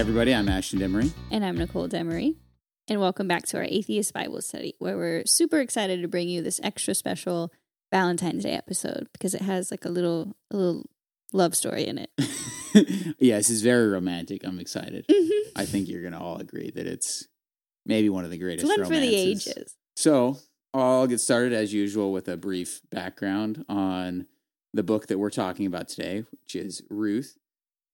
everybody. I'm Ashton Demery. And I'm Nicole Demery. And welcome back to our Atheist Bible study, where we're super excited to bring you this extra special Valentine's Day episode because it has like a little a little love story in it. yes, it's very romantic. I'm excited. Mhm. I think you're going to all agree that it's maybe one of the greatest It's one for the romances. ages. So I'll get started as usual with a brief background on the book that we're talking about today, which is Ruth.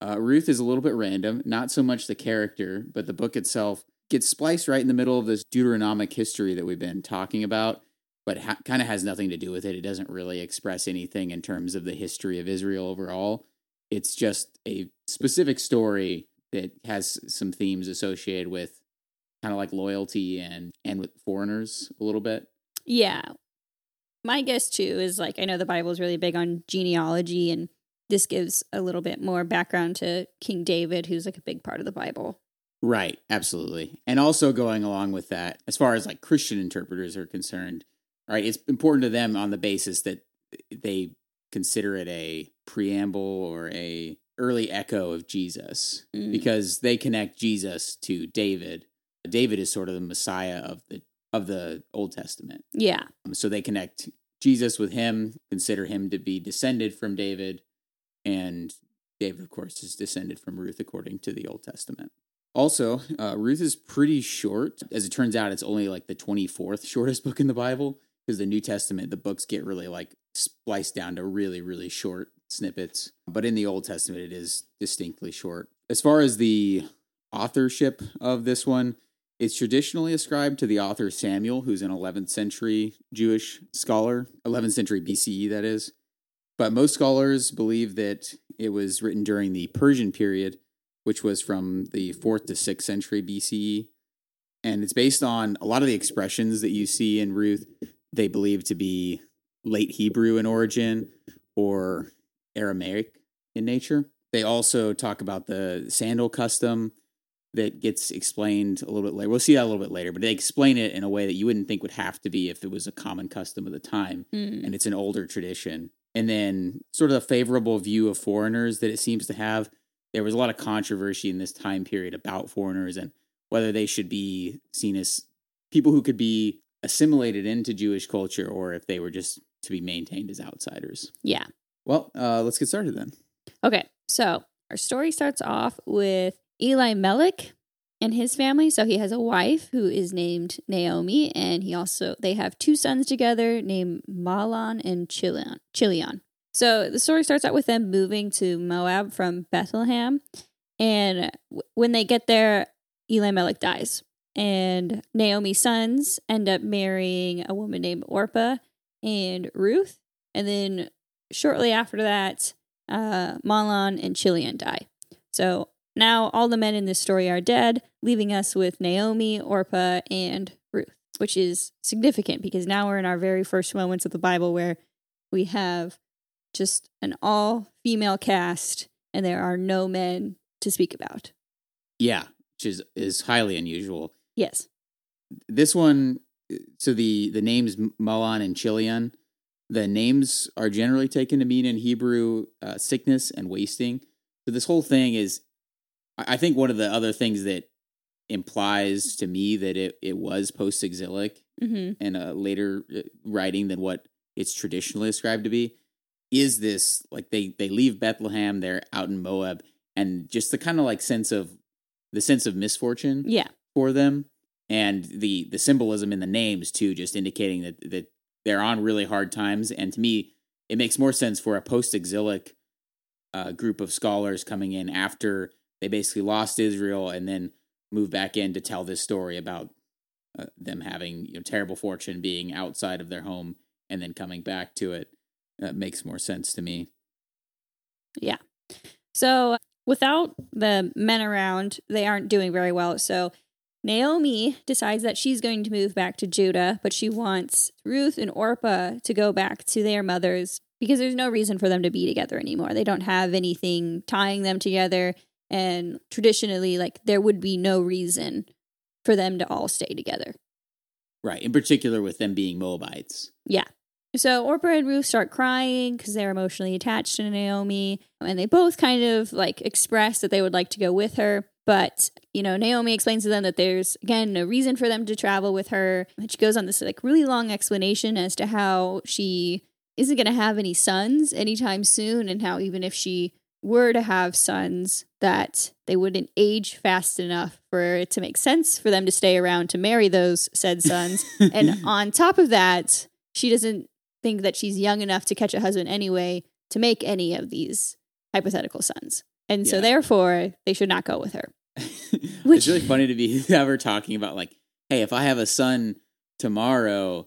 Uh, Ruth is a little bit random, not so much the character, but the book itself gets spliced right in the middle of this Deuteronomic history that we've been talking about, but ha- kind of has nothing to do with it. It doesn't really express anything in terms of the history of Israel overall. It's just a specific story that has some themes associated with kind of like loyalty and and with foreigners a little bit. Yeah. My guess too is like I know the Bible is really big on genealogy and this gives a little bit more background to King David, who's like a big part of the Bible. Right, absolutely. And also going along with that, as far as like Christian interpreters are concerned, right, it's important to them on the basis that they consider it a preamble or a early echo of Jesus Mm. because they connect Jesus to David. David is sort of the Messiah of the of the Old Testament. Yeah. Um, So they connect Jesus with him, consider him to be descended from David, and David, of course, is descended from Ruth according to the Old Testament. Also, uh, Ruth is pretty short. As it turns out, it's only like the 24th shortest book in the Bible because the New Testament, the books get really like spliced down to really, really short snippets. But in the Old Testament, it is distinctly short. As far as the authorship of this one, it's traditionally ascribed to the author Samuel, who's an 11th century Jewish scholar, 11th century BCE, that is. But most scholars believe that it was written during the Persian period, which was from the 4th to 6th century BCE. And it's based on a lot of the expressions that you see in Ruth, they believe to be late Hebrew in origin or Aramaic in nature. They also talk about the sandal custom that gets explained a little bit later. We'll see that a little bit later, but they explain it in a way that you wouldn't think would have to be if it was a common custom of the time Mm. and it's an older tradition. And then, sort of a favorable view of foreigners that it seems to have. There was a lot of controversy in this time period about foreigners and whether they should be seen as people who could be assimilated into Jewish culture or if they were just to be maintained as outsiders. Yeah. Well, uh, let's get started then. Okay, so our story starts off with Elimelech and his family. So he has a wife who is named Naomi, and he also they have two sons together named Mahlon and Chilion. Chilion. So the story starts out with them moving to Moab from Bethlehem, and when they get there, Elimelech dies, and Naomi's sons end up marrying a woman named Orpah and Ruth, and then shortly after that, uh, Mahlon and Chilion die. So now all the men in this story are dead, leaving us with Naomi, Orpah, and Ruth, which is significant because now we're in our very first moments of the Bible where we have just an all female cast and there are no men to speak about. Yeah, which is, is highly unusual. Yes. this one so the the names Mahlon and Chilion the names are generally taken to mean in Hebrew uh, sickness and wasting so this whole thing is I think one of the other things that implies to me that it, it was post exilic hmm and a later uh, writing than what it's traditionally ascribed to be is this like they they leave Bethlehem they're out in Moab and just the kind of like sense of the sense of misfortune Yeah. for them and the the symbolism in the names too just indicating that that they're on really hard times and to me it makes more sense for a post exilic uh, group of scholars coming in after they basically lost Israel and then move back in to tell this story about uh, them having you know terrible fortune being outside of their home and then coming back to it uh, makes more sense to me Yeah. So without the men around, they aren't doing very well. So Naomi decides that she's going to move back to Judah, but she wants Ruth and Orpah to go back to their mothers because there's no reason for them to be together anymore. They don't have anything tying them together. And traditionally, like, there would be no reason for them to all stay together. right in particular with them being moabites Yeah. So Orpah and Ruth start crying because they're emotionally attached to Naomi, and they both kind of like express that they would like to go with her. But, you know, Naomi explains to them that there's, again, no reason for them to travel with her. And she goes on this like really long explanation as to how she isn't going to have any sons anytime soon and how even if she were to have sons that they wouldn't age fast enough for it to make sense for them to stay around to marry those said sons. And on top of that she doesn't think that she's young enough to catch a husband anyway to make any of these hypothetical sons. And so therefore they should not go with her. It's Which- really funny to be ever talking about like, hey, if I have a son tomorrow,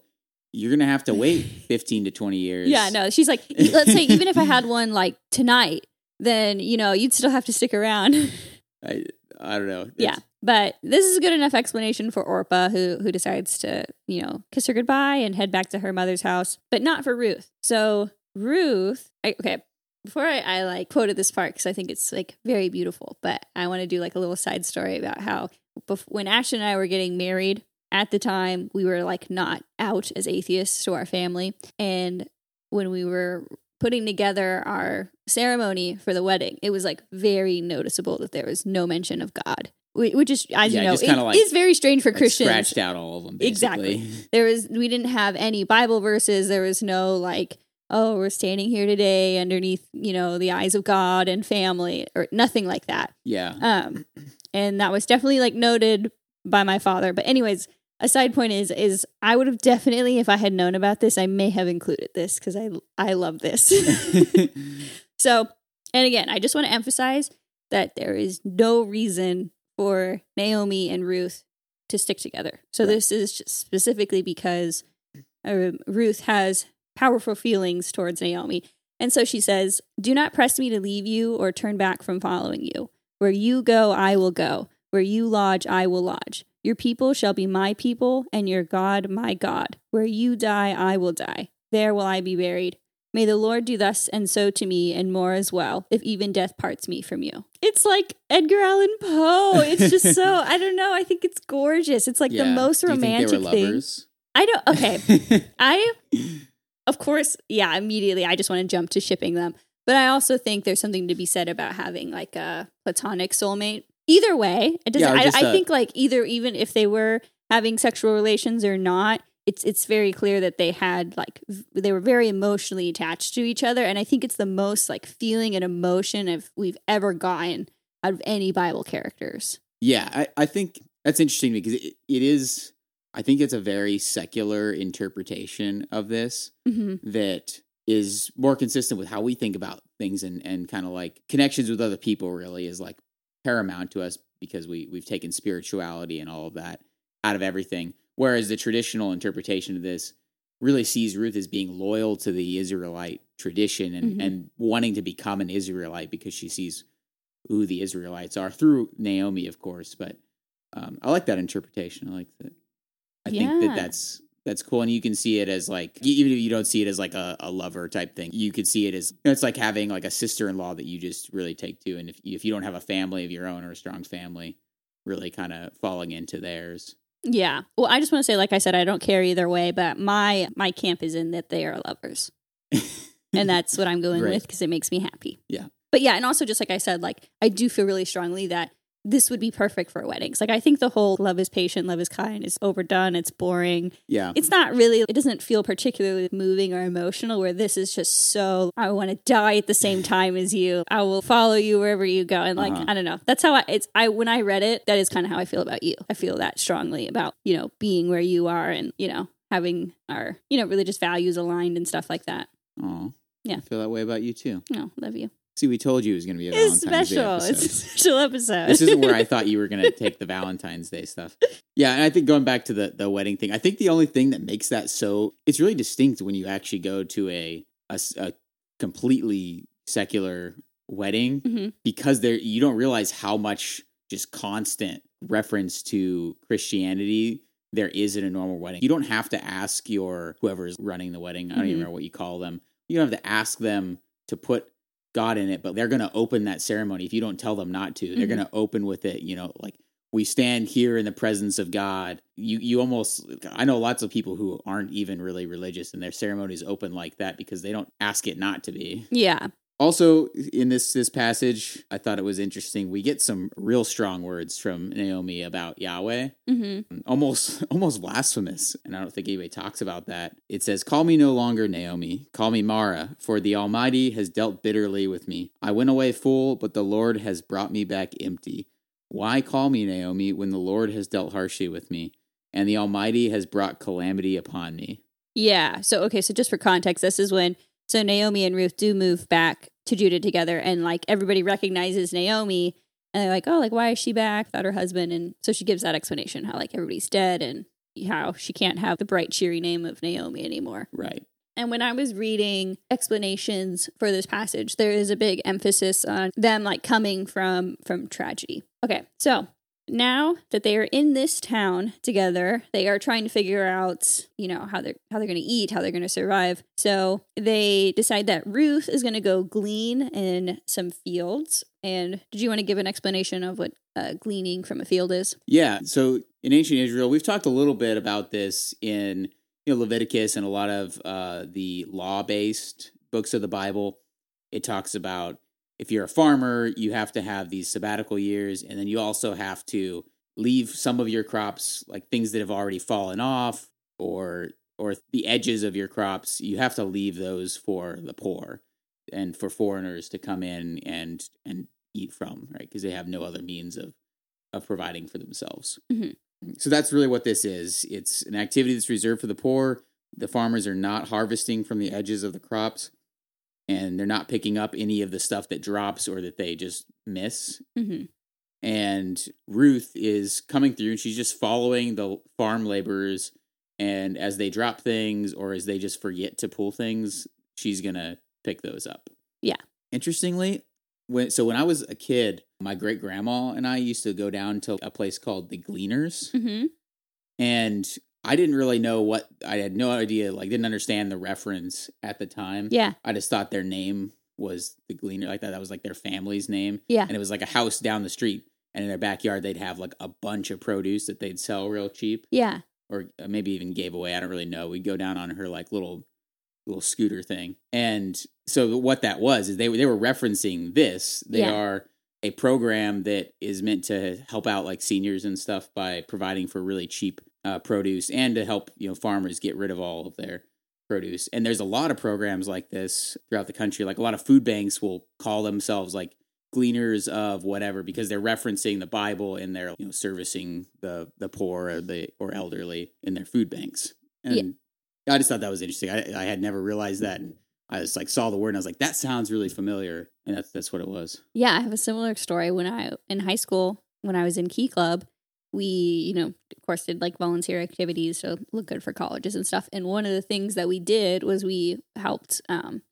you're gonna have to wait 15 to 20 years. yeah no she's like let's say even if i had one like tonight then you know you'd still have to stick around I, I don't know. Yeah, but this is a good enough explanation for Orpah, who who decides to you know kiss her goodbye and head back to her mother's house, but not for Ruth. So Ruth, I, okay. Before I, I like quoted this part because I think it's like very beautiful, but I want to do like a little side story about how bef- when Ashton and I were getting married at the time, we were like not out as atheists to our family, and when we were putting together our ceremony for the wedding, it was like very noticeable that there was no mention of God, which is, as Yeah, you know, it like- is very strange for like Christians. scratched out all of them. Basically. Exactly. There was, we didn't have any Bible verses. There was no like, oh, we're standing here today underneath, you know, the eyes of God and family, or nothing like that. Yeah. Um, and that was definitely like noted by my father. But anyways, a side point is is I would have definitely, if I had known about this, I may have included this because I I love this. so, and again, I just want to emphasize that there is no reason for Naomi and Ruth to stick together. So Right. this is specifically because um, Ruth has powerful feelings towards Naomi. And so she says, Do not press me to leave you or turn back from following you. Where you go, I will go. Where you lodge, I will lodge. Your people shall be my people, and your God my God. Where you die, I will die. There will I be buried. May the Lord do thus and so to me, and more as well, if even death parts me from you. It's like Edgar Allan Poe. It's just so, I don't know. I think it's gorgeous. It's like the Yeah. most think they romantic thing. I don't, okay. I, of course, yeah, immediately I just want to jump to shipping them. But I also think there's something to be said about having like a platonic soulmate. Either way, it doesn't. Yeah, I, I think like either even if they were having sexual relations or not, it's it's very clear that they had like v- they were very emotionally attached to each other, and I think it's the most like feeling and emotion of we've ever gotten out of any Bible characters. Yeah, I, I think that's interesting because it, it is. I think it's a very secular interpretation of this hmm that is more consistent with how we think about things and, and kind of like connections with other people really is like paramount to us because we we've taken spirituality and all of that out of everything. Whereas the traditional interpretation of this really sees Ruth as being loyal to the Israelite tradition and, Mhm. and wanting to become an Israelite because she sees who the Israelites are through Naomi, of course. But um, I like that interpretation. I like that. I think that that's that's cool, and you can see it as like even if you don't see it as like a, a lover type thing, you could see it as it's like having like a sister in law that you just really take to, and if if you don't have a family of your own or a strong family, really kind of falling into theirs. Yeah. Well, I just want to say, like I said, I don't care either way, but my my camp is in that they are lovers, and that's what I'm going Right. with because it makes me happy. Yeah. But yeah, and also just like I said, like I do feel really strongly that this would be perfect for weddings. Like I think the whole love is patient, love is kind is overdone. It's boring. yeah, It's not really. It doesn't feel particularly moving or emotional. Where this is just so. I want to die at the same time as you. I will follow you wherever you go. And like Uh-huh. I don't know. That's how I. It's I when I read it. That is kind of how I feel about you. I feel that strongly about you know being where you are and you know having our you know religious values aligned and stuff like that. oh Yeah. I feel that way about you too. No, love you. See, we told you it was going to be a It's Valentine's Day special. episode. It's a special episode. this isn't where I thought you were going to take the Valentine's Day stuff. Yeah, and I think going back to the the wedding thing, I think the only thing that makes that so it's really distinct when you actually go to a a completely secular wedding Mhm. because there you don't realize how much just constant reference to Christianity there is in a normal wedding. You don't have to ask your whoever's running the wedding. I don't even Mhm. know what you call them. You don't have to ask them to put God in it, but they're going to open that ceremony if you don't tell them not to. They're Mhm. going to open with it, you know, like we stand here in the presence of God. You you almost I know lots of people who aren't even really religious and their ceremonies open like that because they don't ask it not to be. Yeah. Also, in this this passage, I thought it was interesting. We get some real strong words from Naomi about Yahweh, Mm-hmm. almost almost blasphemous, and I don't think anybody talks about that. It says, "Call me no longer Naomi, call me Mara, for the Almighty has dealt bitterly with me. I went away full, but the Lord has brought me back empty. Why call me Naomi when the Lord has dealt harshly with me, and the Almighty has brought calamity upon me?" Yeah. So okay. So just for context, this is when so Naomi and Ruth do move back to Judah together, and like everybody recognizes Naomi, and they're like, oh, like why is she back without her husband? And so she gives that explanation how like everybody's dead and how she can't have the bright cheery name of Naomi anymore. Right. And when I was reading explanations for this passage, there is a big emphasis on them like coming from from tragedy. Okay, so now that they are in this town together, they are trying to figure out, you know, how they're how they're going to eat, how they're going to survive. So they decide that Ruth is going to go glean in some fields. And did you want to give an explanation of what uh, gleaning from a field is? Yeah. So in ancient Israel, we've talked a little bit about this in you know Leviticus and a lot of uh, the law-based books of the Bible. It talks about if you're a farmer, you have to have these sabbatical years, and then you also have to leave some of your crops, like things that have already fallen off, or or the edges of your crops. You have to leave those for the poor and for foreigners to come in and and eat from, right? Because they have no other means of of providing for themselves. Mhm. So that's really what this is. It's an activity that's reserved for the poor. The farmers are not harvesting from the edges of the crops, and they're not picking up any of the stuff that drops or that they just miss. Mm-hmm. And Ruth is coming through, and she's just following the farm laborers. And as they drop things, or as they just forget to pull things, she's gonna pick those up. Yeah. Interestingly, when so when I was a kid, my great grandma and I used to go down to a place called the Gleaners, Mm-hmm. and I didn't really know what I had no idea, like didn't understand the reference at the time. Yeah. I just thought their name was the Gleaner, like that. That was like their family's name, Yeah. and it was like a house down the street. And in their backyard, they'd have like a bunch of produce that they'd sell real cheap, Yeah. or uh, maybe even gave away. I don't really know. We'd go down on her like little little scooter thing, and so what that was is they they were referencing this. They Yeah. are a program that is meant to help out like seniors and stuff by providing for really cheap uh, produce and to help you know farmers get rid of all of their produce. And there's a lot of programs like this throughout the country. Like a lot of food banks will call themselves like gleaners of whatever because they're referencing the Bible and they're you know servicing the the poor or the or elderly in their food banks. And I just thought that was interesting. I, I had never realized that. And I just like saw the word and I was like, that sounds really familiar. And that's that's what it was. Yeah, I have a similar story. When I in high school, when I was in Key Club, we, you know, of course, did like volunteer activities to look good for colleges and stuff. And one of the things that we did was we helped. Um,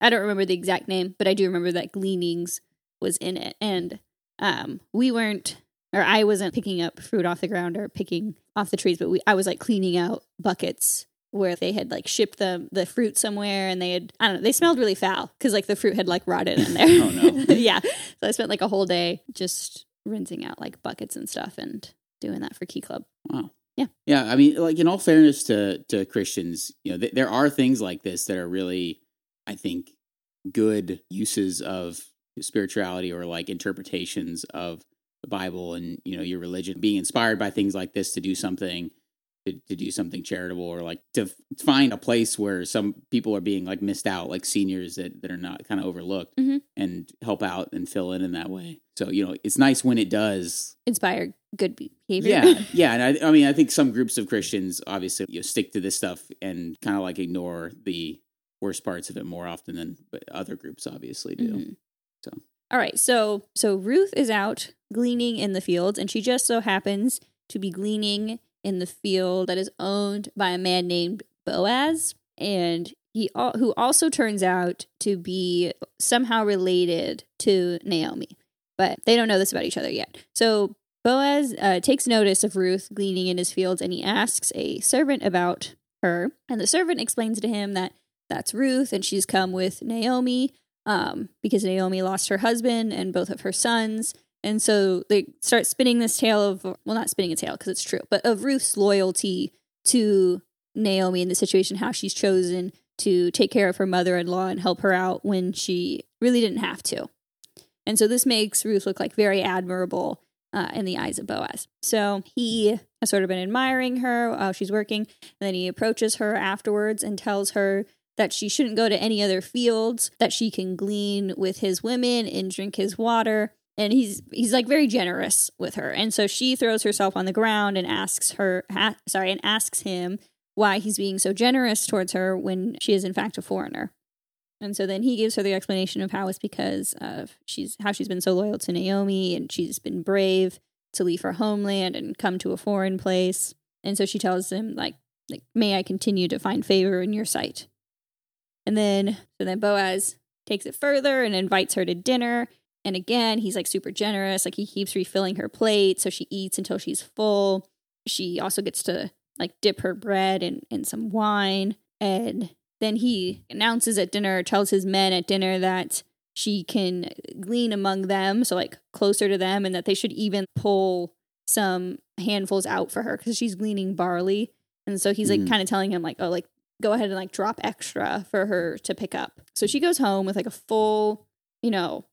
I don't remember the exact name, but I do remember that Gleanings was in it, and um, we weren't, or I wasn't picking up fruit off the ground or picking off the trees, but we, I was like cleaning out buckets where they had like shipped the the fruit somewhere and they had I don't know they smelled really foul because like the fruit had like rotted in there. Oh, no. yeah, so I spent like a whole day just rinsing out like buckets and stuff and doing that for Key Club. Wow. Yeah. Yeah. I mean, like in all fairness to to Christians, you know, th- there are things like this that are really, I think, good uses of spirituality or like interpretations of the Bible and you know your religion. Being inspired by things like this to do something. To, to do something charitable or like to f- find a place where some people are being like missed out like seniors that, that are not kind of overlooked Mhm. and help out and fill in in that way so you know it's nice when it does Inspire good behavior. yeah, yeah, and I, I mean, I think some groups of Christians obviously you know, stick to this stuff and kind of like ignore the worst parts of it more often than but other groups obviously do. Mhm. So. all right, so so Ruth is out gleaning in the fields, and she just so happens to be gleaning in the field that is owned by a man named Boaz, and he who also turns out to be somehow related to Naomi, but they don't know this about each other yet. So Boaz uh, takes notice of Ruth gleaning in his fields, and he asks a servant about her, and the servant explains to him that that's Ruth, and she's come with Naomi um, because Naomi lost her husband and both of her sons. And so they start spinning this tale of, well, not spinning a tale because it's true, but of Ruth's loyalty to Naomi in the situation, how she's chosen to take care of her mother in law and help her out when she really didn't have to. And so this makes Ruth look like very admirable uh, in the eyes of Boaz. So he has sort of been admiring her while she's working. And then he approaches her afterwards and tells her that she shouldn't go to any other fields, that she can glean with his women and drink his water. And he's he's like very generous with her. And so she throws herself on the ground and asks her ha- sorry, and asks him why he's being so generous towards her when she is in fact a foreigner. And so then he gives her the explanation of how it's because of she's how she's been so loyal to Naomi and she's been brave to leave her homeland and come to a foreign place. And so she tells him like like may I continue to find favor in your sight. And then so then Boaz takes it further and invites her to dinner. And again, he's like super generous. Like he keeps refilling her plate so she eats until she's full. She also gets to like dip her bread in, in some wine. And then he announces at dinner, tells his men at dinner that she can glean among them, so like closer to them, and that they should even pull some handfuls out for her because she's gleaning barley. And so he's like Mhm. kind of telling him, like, oh, like go ahead and like drop extra for her to pick up. So she goes home with like a full, you know,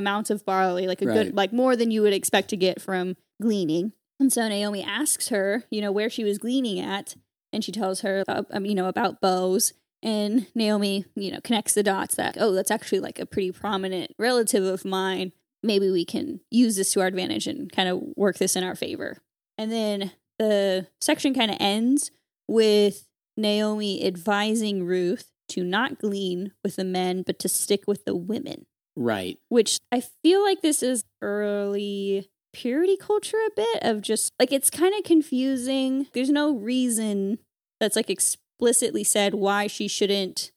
amount of barley, like a Right. good, like more than you would expect to get from gleaning. And so Naomi asks her, you know, where she was gleaning at, and she tells her, uh, um, you know, about Boaz. And Naomi, you know, connects the dots that, oh, that's actually like a pretty prominent relative of mine. Maybe we can use this to our advantage and kind of work this in our favor. And then the section kind of ends with Naomi advising Ruth to not glean with the men, but to stick with the women, Right. which I feel like this is early purity culture a bit of just like it's kind of confusing. There's no reason that's like explicitly said why she shouldn't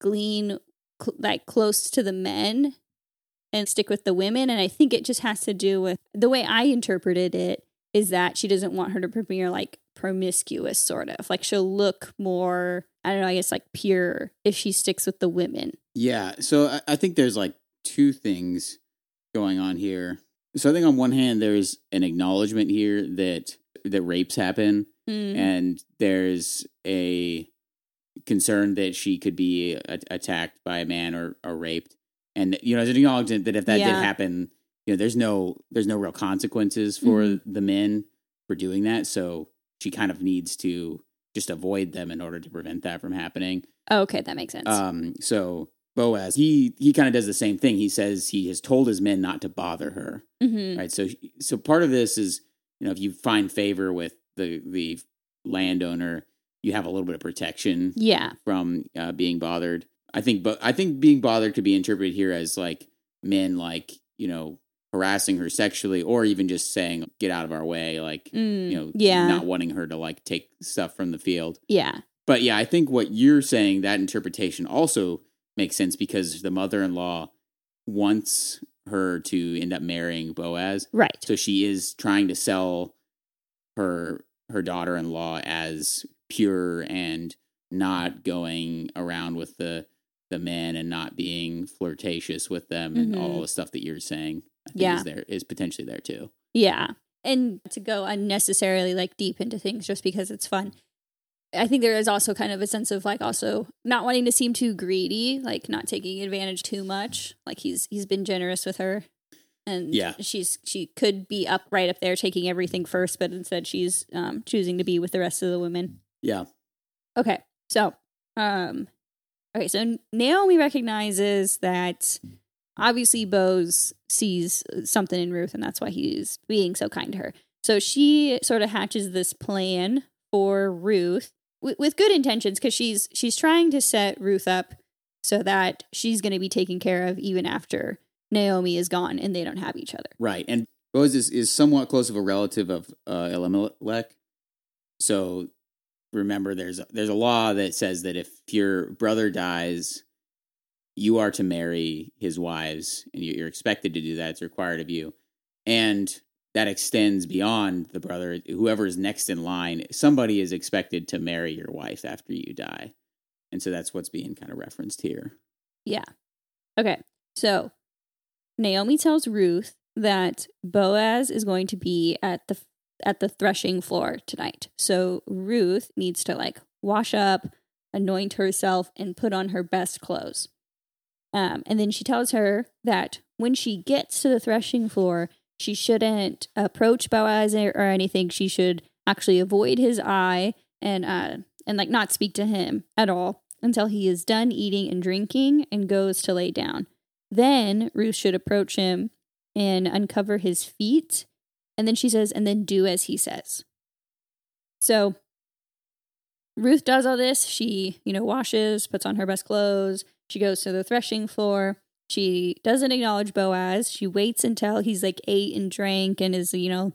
glean cl- like close to the men and stick with the women. And I think it just has to do with the way I interpreted it is that she doesn't want her to premiere like promiscuous, sort of. Like she'll look more, I don't know, I guess like pure if she sticks with the women. Yeah. So I, I think there's like two things going on here. So I think on one hand there's an acknowledgement here that that rapes happen, Mm. and there's a concern that she could be a- attacked by a man or, or raped, and you know, there's an acknowledgement that if that did happen, you know, there's no there's no real consequences for Mhm. the men for doing that. So she kind of needs to just avoid them in order to prevent that from happening. Oh, okay, that makes sense. Um, so Boaz, he he kind of does the same thing. He says he has told his men not to bother her. hmm Right. So so part of this is you know if you find favor with the the landowner, you have a little bit of protection Yeah. from uh, being bothered. I think, but I think being bothered could be interpreted here as like men like you know harassing her sexually, or even just saying get out of our way, like Mm, you know, yeah. not wanting her to like take stuff from the field. yeah. But yeah, I think what you're saying, that interpretation also makes sense because the mother in law wants her to end up marrying Boaz. Right. So she is trying to sell her her daughter in law as pure and not going around with the the men and not being flirtatious with them and Mhm. all the stuff that you're saying. Yeah. is there is potentially there too. Yeah. And to go unnecessarily like deep into things just because it's fun. I think there is also kind of a sense of like also not wanting to seem too greedy, like not taking advantage too much. Like he's he's been generous with her. And Yeah. she's she could be up right up there taking everything first, but instead she's um choosing to be with the rest of the women. Yeah. Okay. So, um, okay. So Naomi recognizes that obviously Boaz sees something in Ruth, and that's why he's being so kind to her. So she sort of hatches this plan for Ruth with, with good intentions because she's she's trying to set Ruth up so that she's going to be taken care of even after Naomi is gone and they don't have each other. Right. And Boaz is, is somewhat close of a relative of uh, Elimelech. So remember, there's a, there's a law that says that if your brother dies, you are to marry his wives, and you- you're expected to do that. It's required of you, and that extends beyond the brother. Whoever is next in line, somebody is expected to marry your wife after you die, and so that's what's being kind of referenced here. Yeah. Okay. So Naomi tells Ruth that Boaz is going to be at the at the threshing floor tonight. So Ruth needs to like wash up, anoint herself, and put on her best clothes. Um, and then she tells her that when she gets to the threshing floor, she shouldn't approach Boaz or anything. She should actually avoid his eye and uh, and like not speak to him at all until he is done eating and drinking and goes to lay down. Then Ruth should approach him and uncover his feet. And then she says, and then do as he says. So Ruth does all this. She, you know, washes, puts on her best clothes. She goes to the threshing floor. She doesn't acknowledge Boaz. She waits until he's like ate and drank and is, you know,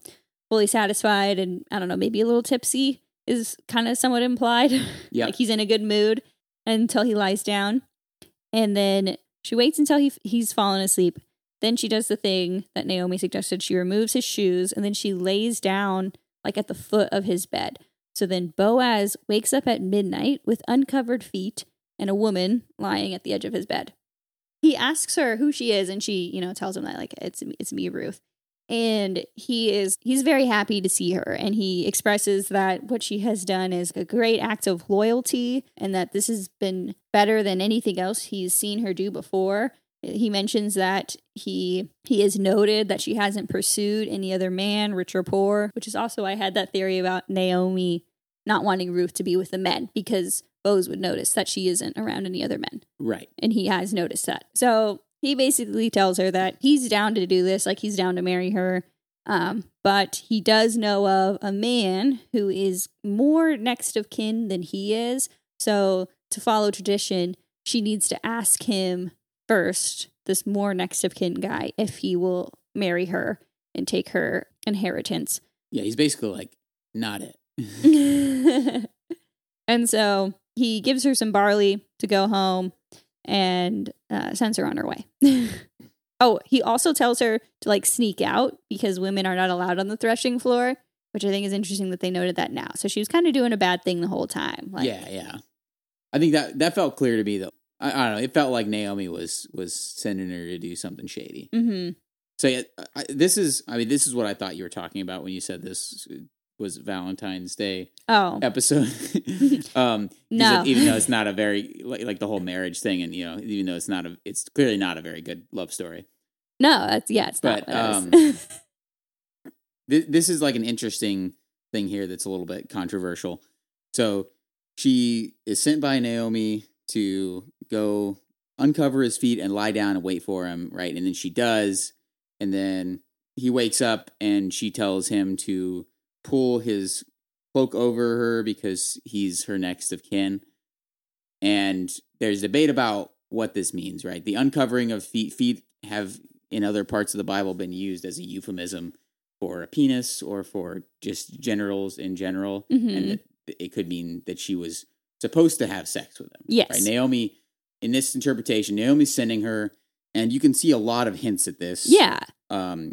fully satisfied and I don't know, maybe a little tipsy is kind of somewhat implied. Yeah. like he's in a good mood until he lies down. And then she waits until he he's fallen asleep. Then she does the thing that Naomi suggested. She removes his shoes and then she lays down like at the foot of his bed. So then Boaz wakes up at midnight with uncovered feet and a woman lying at the edge of his bed. He asks her who she is and she, you know, tells him that like it's it's me Ruth. And he is he's very happy to see her and he expresses that what she has done is a great act of loyalty and that this has been better than anything else he's seen her do before. He mentions that he he has noted that she hasn't pursued any other man, rich or poor, which is also I had that theory about Naomi not wanting Ruth to be with the men because Boaz would notice that she isn't around any other men. Right. And he has noticed that. So he basically tells her that he's down to do this, like he's down to marry her. Um, but he does know of a man who is more next of kin than he is. So to follow tradition, she needs to ask him first, this more next of kin guy, if he will marry her and take her inheritance. Yeah, he's basically like, not it. and so he gives her some barley to go home and uh, sends her on her way. oh, he also tells her to like sneak out because women are not allowed on the threshing floor, which I think is interesting that they noted that now. So she was kind of doing a bad thing the whole time. Like, yeah, yeah. I think that that felt clear to me though. I, I don't know. It felt like Naomi was was sending her to do something shady. Mm-hmm. So yeah, I, this is. I mean, this is what I thought you were talking about when you said this was Valentine's Day Oh, episode. um, No. even though it's not a very like, like the whole marriage thing, and you know, even though it's not a, it's clearly not a very good love story. no, that's yeah, it's not. But, what um, Th- this is like an interesting thing here that's a little bit controversial. So she is sent by Naomi to go uncover his feet and lie down and wait for him, right? And then she does, and then he wakes up and she tells him to pull his cloak over her because he's her next of kin. And there's debate about what this means, right? The uncovering of feet feet have in other parts of the Bible been used as a euphemism for a penis or for just generals in general, Mhm. and that it could mean that she was supposed to have sex with him. Yes. right? Naomi, in this interpretation, Naomi's sending her, and you can see a lot of hints at this. yeah, Um,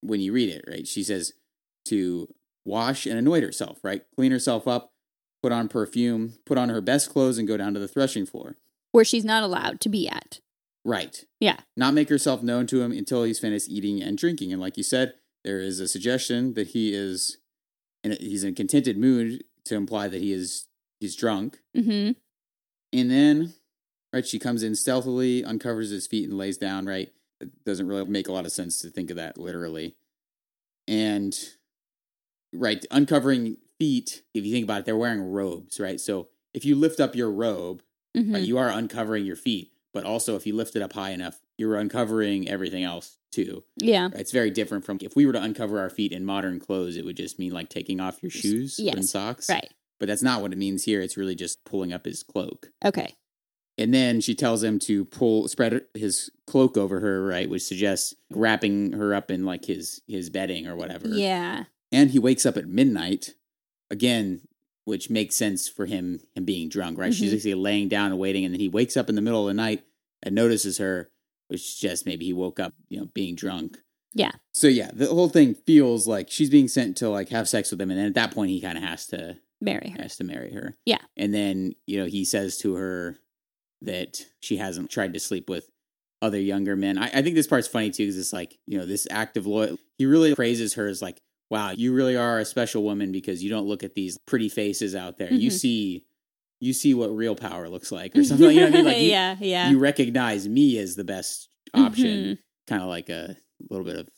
when you read it, right? She says to wash and anoint herself, right? Clean herself up, put on perfume, put on her best clothes, and go down to the threshing floor. where she's not allowed to be at. Right. Yeah. Not make herself known to him until he's finished eating and drinking. And like you said, there is a suggestion that he is in a, he's in a contented mood to imply that he is he's drunk. Mm-hmm. And then right, she comes in stealthily, uncovers his feet and lays down, right? It doesn't really make a lot of sense to think of that literally. And right, uncovering feet, if you think about it, they're wearing robes, right? So if you lift up your robe, Mm-hmm. uh, you are uncovering your feet, but also if you lift it up high enough, you're uncovering everything else too. yeah. Right? It's very different from if we were to uncover our feet in modern clothes, it would just mean like taking off your shoes and socks. Right. But that's not what it means here. It's really just pulling up his cloak. Okay. And then she tells him to pull spread his cloak over her, right, which suggests wrapping her up in like his his bedding or whatever. Yeah. And he wakes up at midnight again, which makes sense for him him being drunk, right? She's Mhm. basically laying down and waiting, and then he wakes up in the middle of the night and notices her, which just maybe he woke up, you know, being drunk. Yeah. So yeah, the whole thing feels like she's being sent to like have sex with him, and then at that point he kind of has to Marry her. has to marry her. Yeah. And then, you know, he says to her that she hasn't tried to sleep with other younger men. I, I think this part's funny too, because it's like, you know, this act of loyalty. He really praises her as like, wow, you really are a special woman because you don't look at these pretty faces out there. You Mhm. see you see what real power looks like or something. You know what I mean? Like you, yeah, yeah. you recognize me as the best option. Mhm. Kind of like a little bit of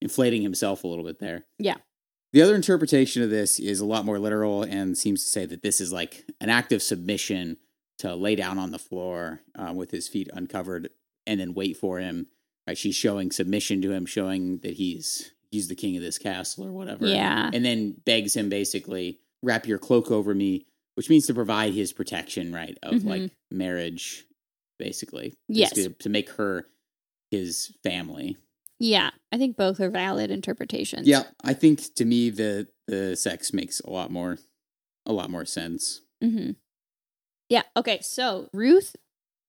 inflating himself a little bit there. Yeah. The other interpretation of this is a lot more literal and seems to say that this is like an act of submission to lay down on the floor uh, with his feet uncovered and then wait for him. Right? She's showing submission to him, showing that he's he's the king of this castle or whatever. Yeah. And then begs him basically wrap your cloak over me, which means to provide his protection, right? Of Mhm. like marriage, basically. Yes. Basically to make her his family. Yeah, I think both are valid interpretations. Yeah, I think to me the the sex makes a lot more a lot more sense. hmm Yeah. Okay. So Ruth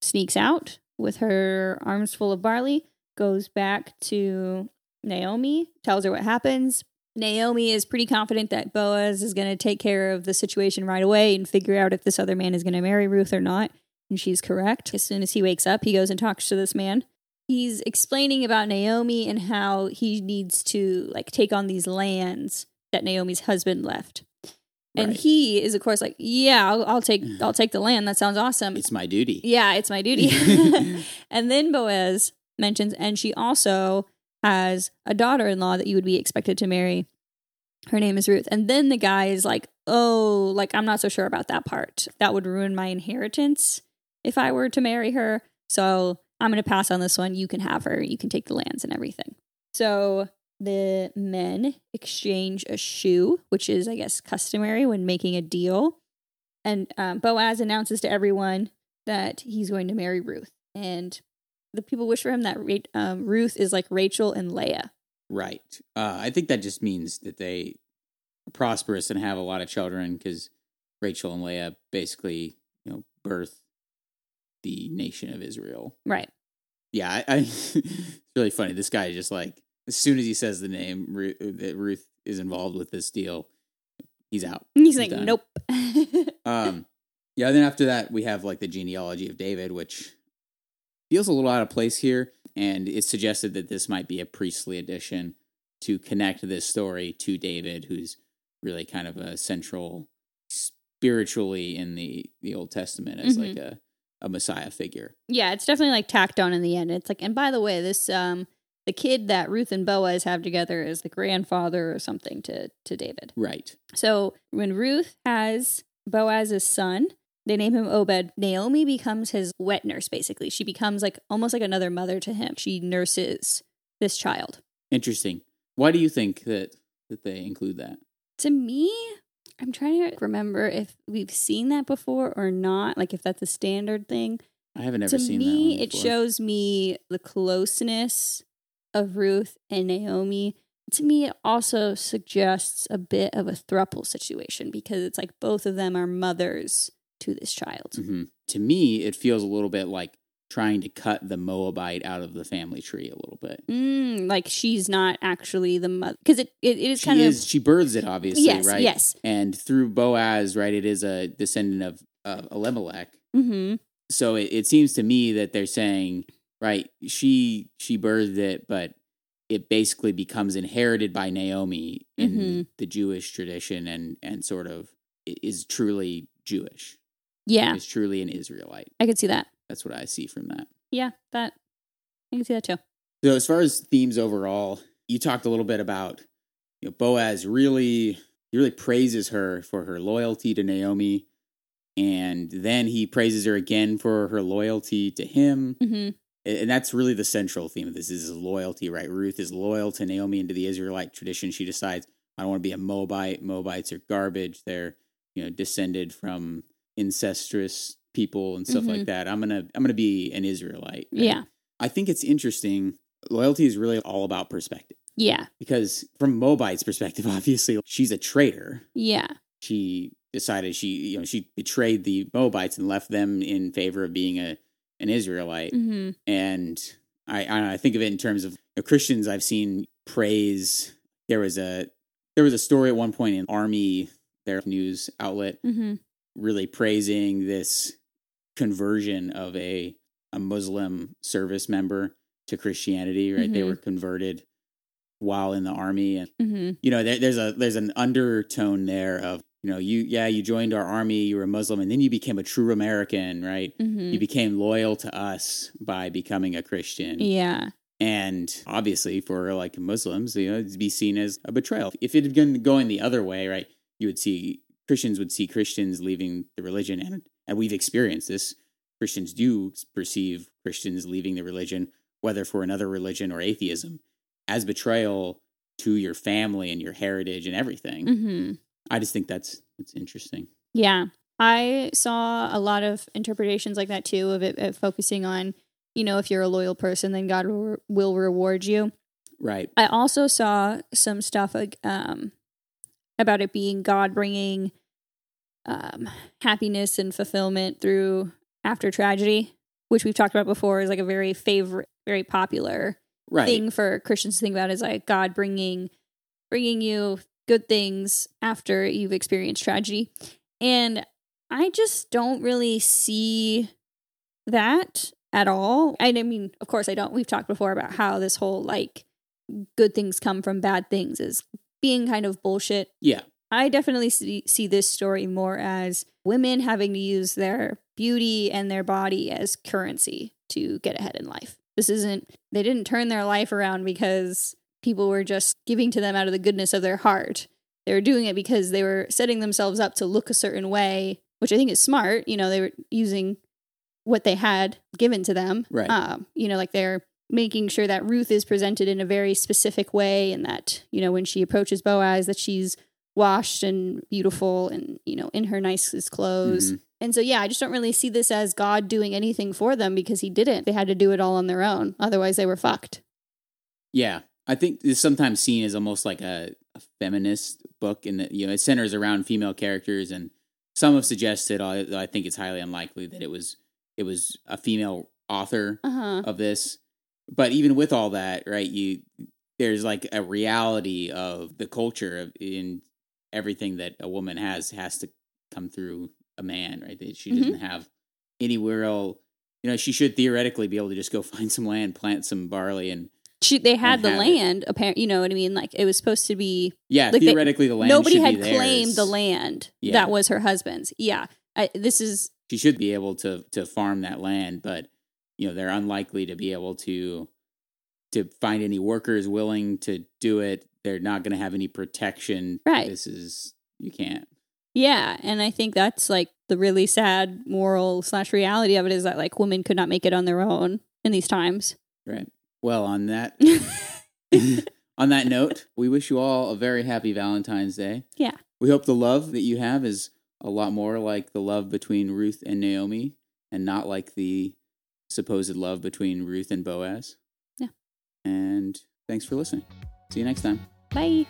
sneaks out with her arms full of barley, goes back to Naomi, tells her what happens. Naomi is pretty confident that Boaz is going to take care of the situation right away and figure out if this other man is going to marry Ruth or not. And she's correct. As soon as he wakes up, he goes and talks to this man. He's explaining about Naomi and how he needs to like take on these lands that Naomi's husband left. And he is, of course, like, yeah, I'll, I'll take, mm-hmm. I'll take the land. That sounds awesome. It's my duty. yeah, it's my duty. and then Boaz mentions, and she also has a daughter-in-law that you would be expected to marry. Her name is Ruth. And then the guy is like, oh, like I'm not so sure about that part. That would ruin my inheritance if I were to marry her. So I'm going to pass on this one. You can have her. You can take the lands and everything. So the men exchange a shoe, which is, I guess, customary when making a deal. And um, Boaz announces to everyone that he's going to marry Ruth. And the people wish for him that um, Ruth is like Rachel and Leah. Right. Uh, I think that just means that they are prosperous and have a lot of children because Rachel and Leah basically, you know, birth the nation of Israel. Right. Yeah, I, I it's really funny. This guy is just like as soon as he says the name Ru- that Ruth is involved with this deal, he's out. He's like, done. nope. Um, yeah. Then after that, we have like the genealogy of David, which feels a little out of place here, and it's suggested that this might be a priestly addition to connect this story to David, who's really kind of a central spiritually in the the Old Testament as Mhm. like a a Messiah figure. yeah, it's definitely like tacked on in the end. It's like, and by the way, this um the kid that Ruth and Boaz have together is the grandfather or something to to David. Right. So when Ruth has Boaz's son, they name him Obed. Naomi becomes his wet nurse, basically. She becomes like almost like another mother to him. She nurses this child. Interesting. Why do you think that that they include that? To me, I'm trying to remember if we've seen that before or not, like if that's a standard thing. I haven't ever to seen me, it shows me the closeness of Ruth and Naomi. To me, it also suggests a bit of a thruple situation because it's like both of them are mothers to this child. Mhm. To me, it feels a little bit like trying to cut the Moabite out of the family tree a little bit. Mm, like she's not actually the mother because it, it, it is She kind is she births it obviously, yes, right? yes. And through Boaz, right, it is a descendant of uh, Elimelech. Mm-hmm. So it, it seems to me that they're saying, right, she she birthed it, but it basically becomes inherited by Naomi in Mhm. the Jewish tradition and and sort of is truly Jewish. Yeah, Is truly an Israelite. I could see that. That's what I see from that. Yeah, that I can see that too. So as far as themes overall, you talked a little bit about you know Boaz really he really praises her for her loyalty to Naomi and then he praises her again for her loyalty to him hmm and that's really the central theme of this is loyalty right ruth is loyal to naomi and to the israelite tradition she decides i don't want to be a moabite moabites are garbage they're you know descended from incestuous people and stuff like Mhm. that i'm gonna i'm gonna be an israelite right? Yeah, I think it's interesting. Loyalty is really all about perspective yeah, because, from Moabite's perspective, obviously she's a traitor. yeah, She decided she, you know, she betrayed the Moabites and left them in favor of being a an Israelite. hmm And I, I, I think of it in terms of you know, Christians. I've seen praise. There was a there was a story at one point in Army, their news outlet, hmm really praising this conversion of a a Muslim service member to Christianity. Right, they Mhm. were converted while in the army, and hmm you know there, there's a there's an undertone there of you know, you yeah, you joined our army, you were a Muslim, and then you became a true American, right? Mhm. You became loyal to us by becoming a Christian. Yeah. And obviously, for like Muslims, you know, it'd be seen as a betrayal. If it had been going the other way, right, you would see Christians would see Christians leaving the religion, and and we've experienced this. Christians do perceive Christians leaving the religion, whether for another religion or atheism, as betrayal to your family and your heritage and everything. hmm I just think that's that's interesting. Yeah. I saw a lot of interpretations like that too, of it, it focusing on, you know, if you're a loyal person, then God will, will reward you. Right. I also saw some stuff like, um, about it being God bringing um, happiness and fulfillment through after tragedy, which we've talked about before, is like a very favorite, very popular Right. thing for Christians to think about is like God bringing bringing you good things after you've experienced tragedy. And I just don't really see that at all. I mean, of course I don't. We've talked before about how this whole like good things come from bad things is being kind of bullshit. Yeah. I definitely see, see this story more as women having to use their beauty and their body as currency to get ahead in life. This isn't, they didn't turn their life around because people were just giving to them out of the goodness of their heart. They were doing it because they were setting themselves up to look a certain way, which I think is smart. You know, they were using what they had given to them. Right. Um, you know, like they're making sure that Ruth is presented in a very specific way and that, you know, when she approaches Boaz, that she's washed and beautiful and, you know, in her nicest clothes. Mhm. And so, yeah, I just don't really see this as God doing anything for them because he didn't. They had to do it all on their own. Otherwise, they were fucked. Yeah, I think it's sometimes seen as almost like a, a feminist book, and you know it centers around female characters. And some have suggested, although I think it's highly unlikely, that it was it was a female author Uh huh. of this. But even with all that, right, you there's like a reality of the culture of in everything that a woman has has to come through a man, right? That she Mhm. doesn't have anywhere else. You know, she should theoretically be able to just go find some land, plant some barley, and She, they had the land, apparently, you know what I mean? Like it was supposed to be yeah, Like they- theoretically the land. nobody had be claimed the land Yeah. that was her husband's. Yeah. I, this is She should be able to to farm that land, but you know they're unlikely to be able to to find any workers willing to do it. They're not going to have any protection. Right. This is you can't. Yeah, and I think that's like the really sad moral slash reality of it is that like women could not make it on their own in these times. Right. Well, on that on that note, we wish you all a very happy Valentine's Day. Yeah. We hope the love that you have is a lot more like the love between Ruth and Naomi and not like the supposed love between Ruth and Boaz. Yeah. And thanks for listening. See you next time. Bye.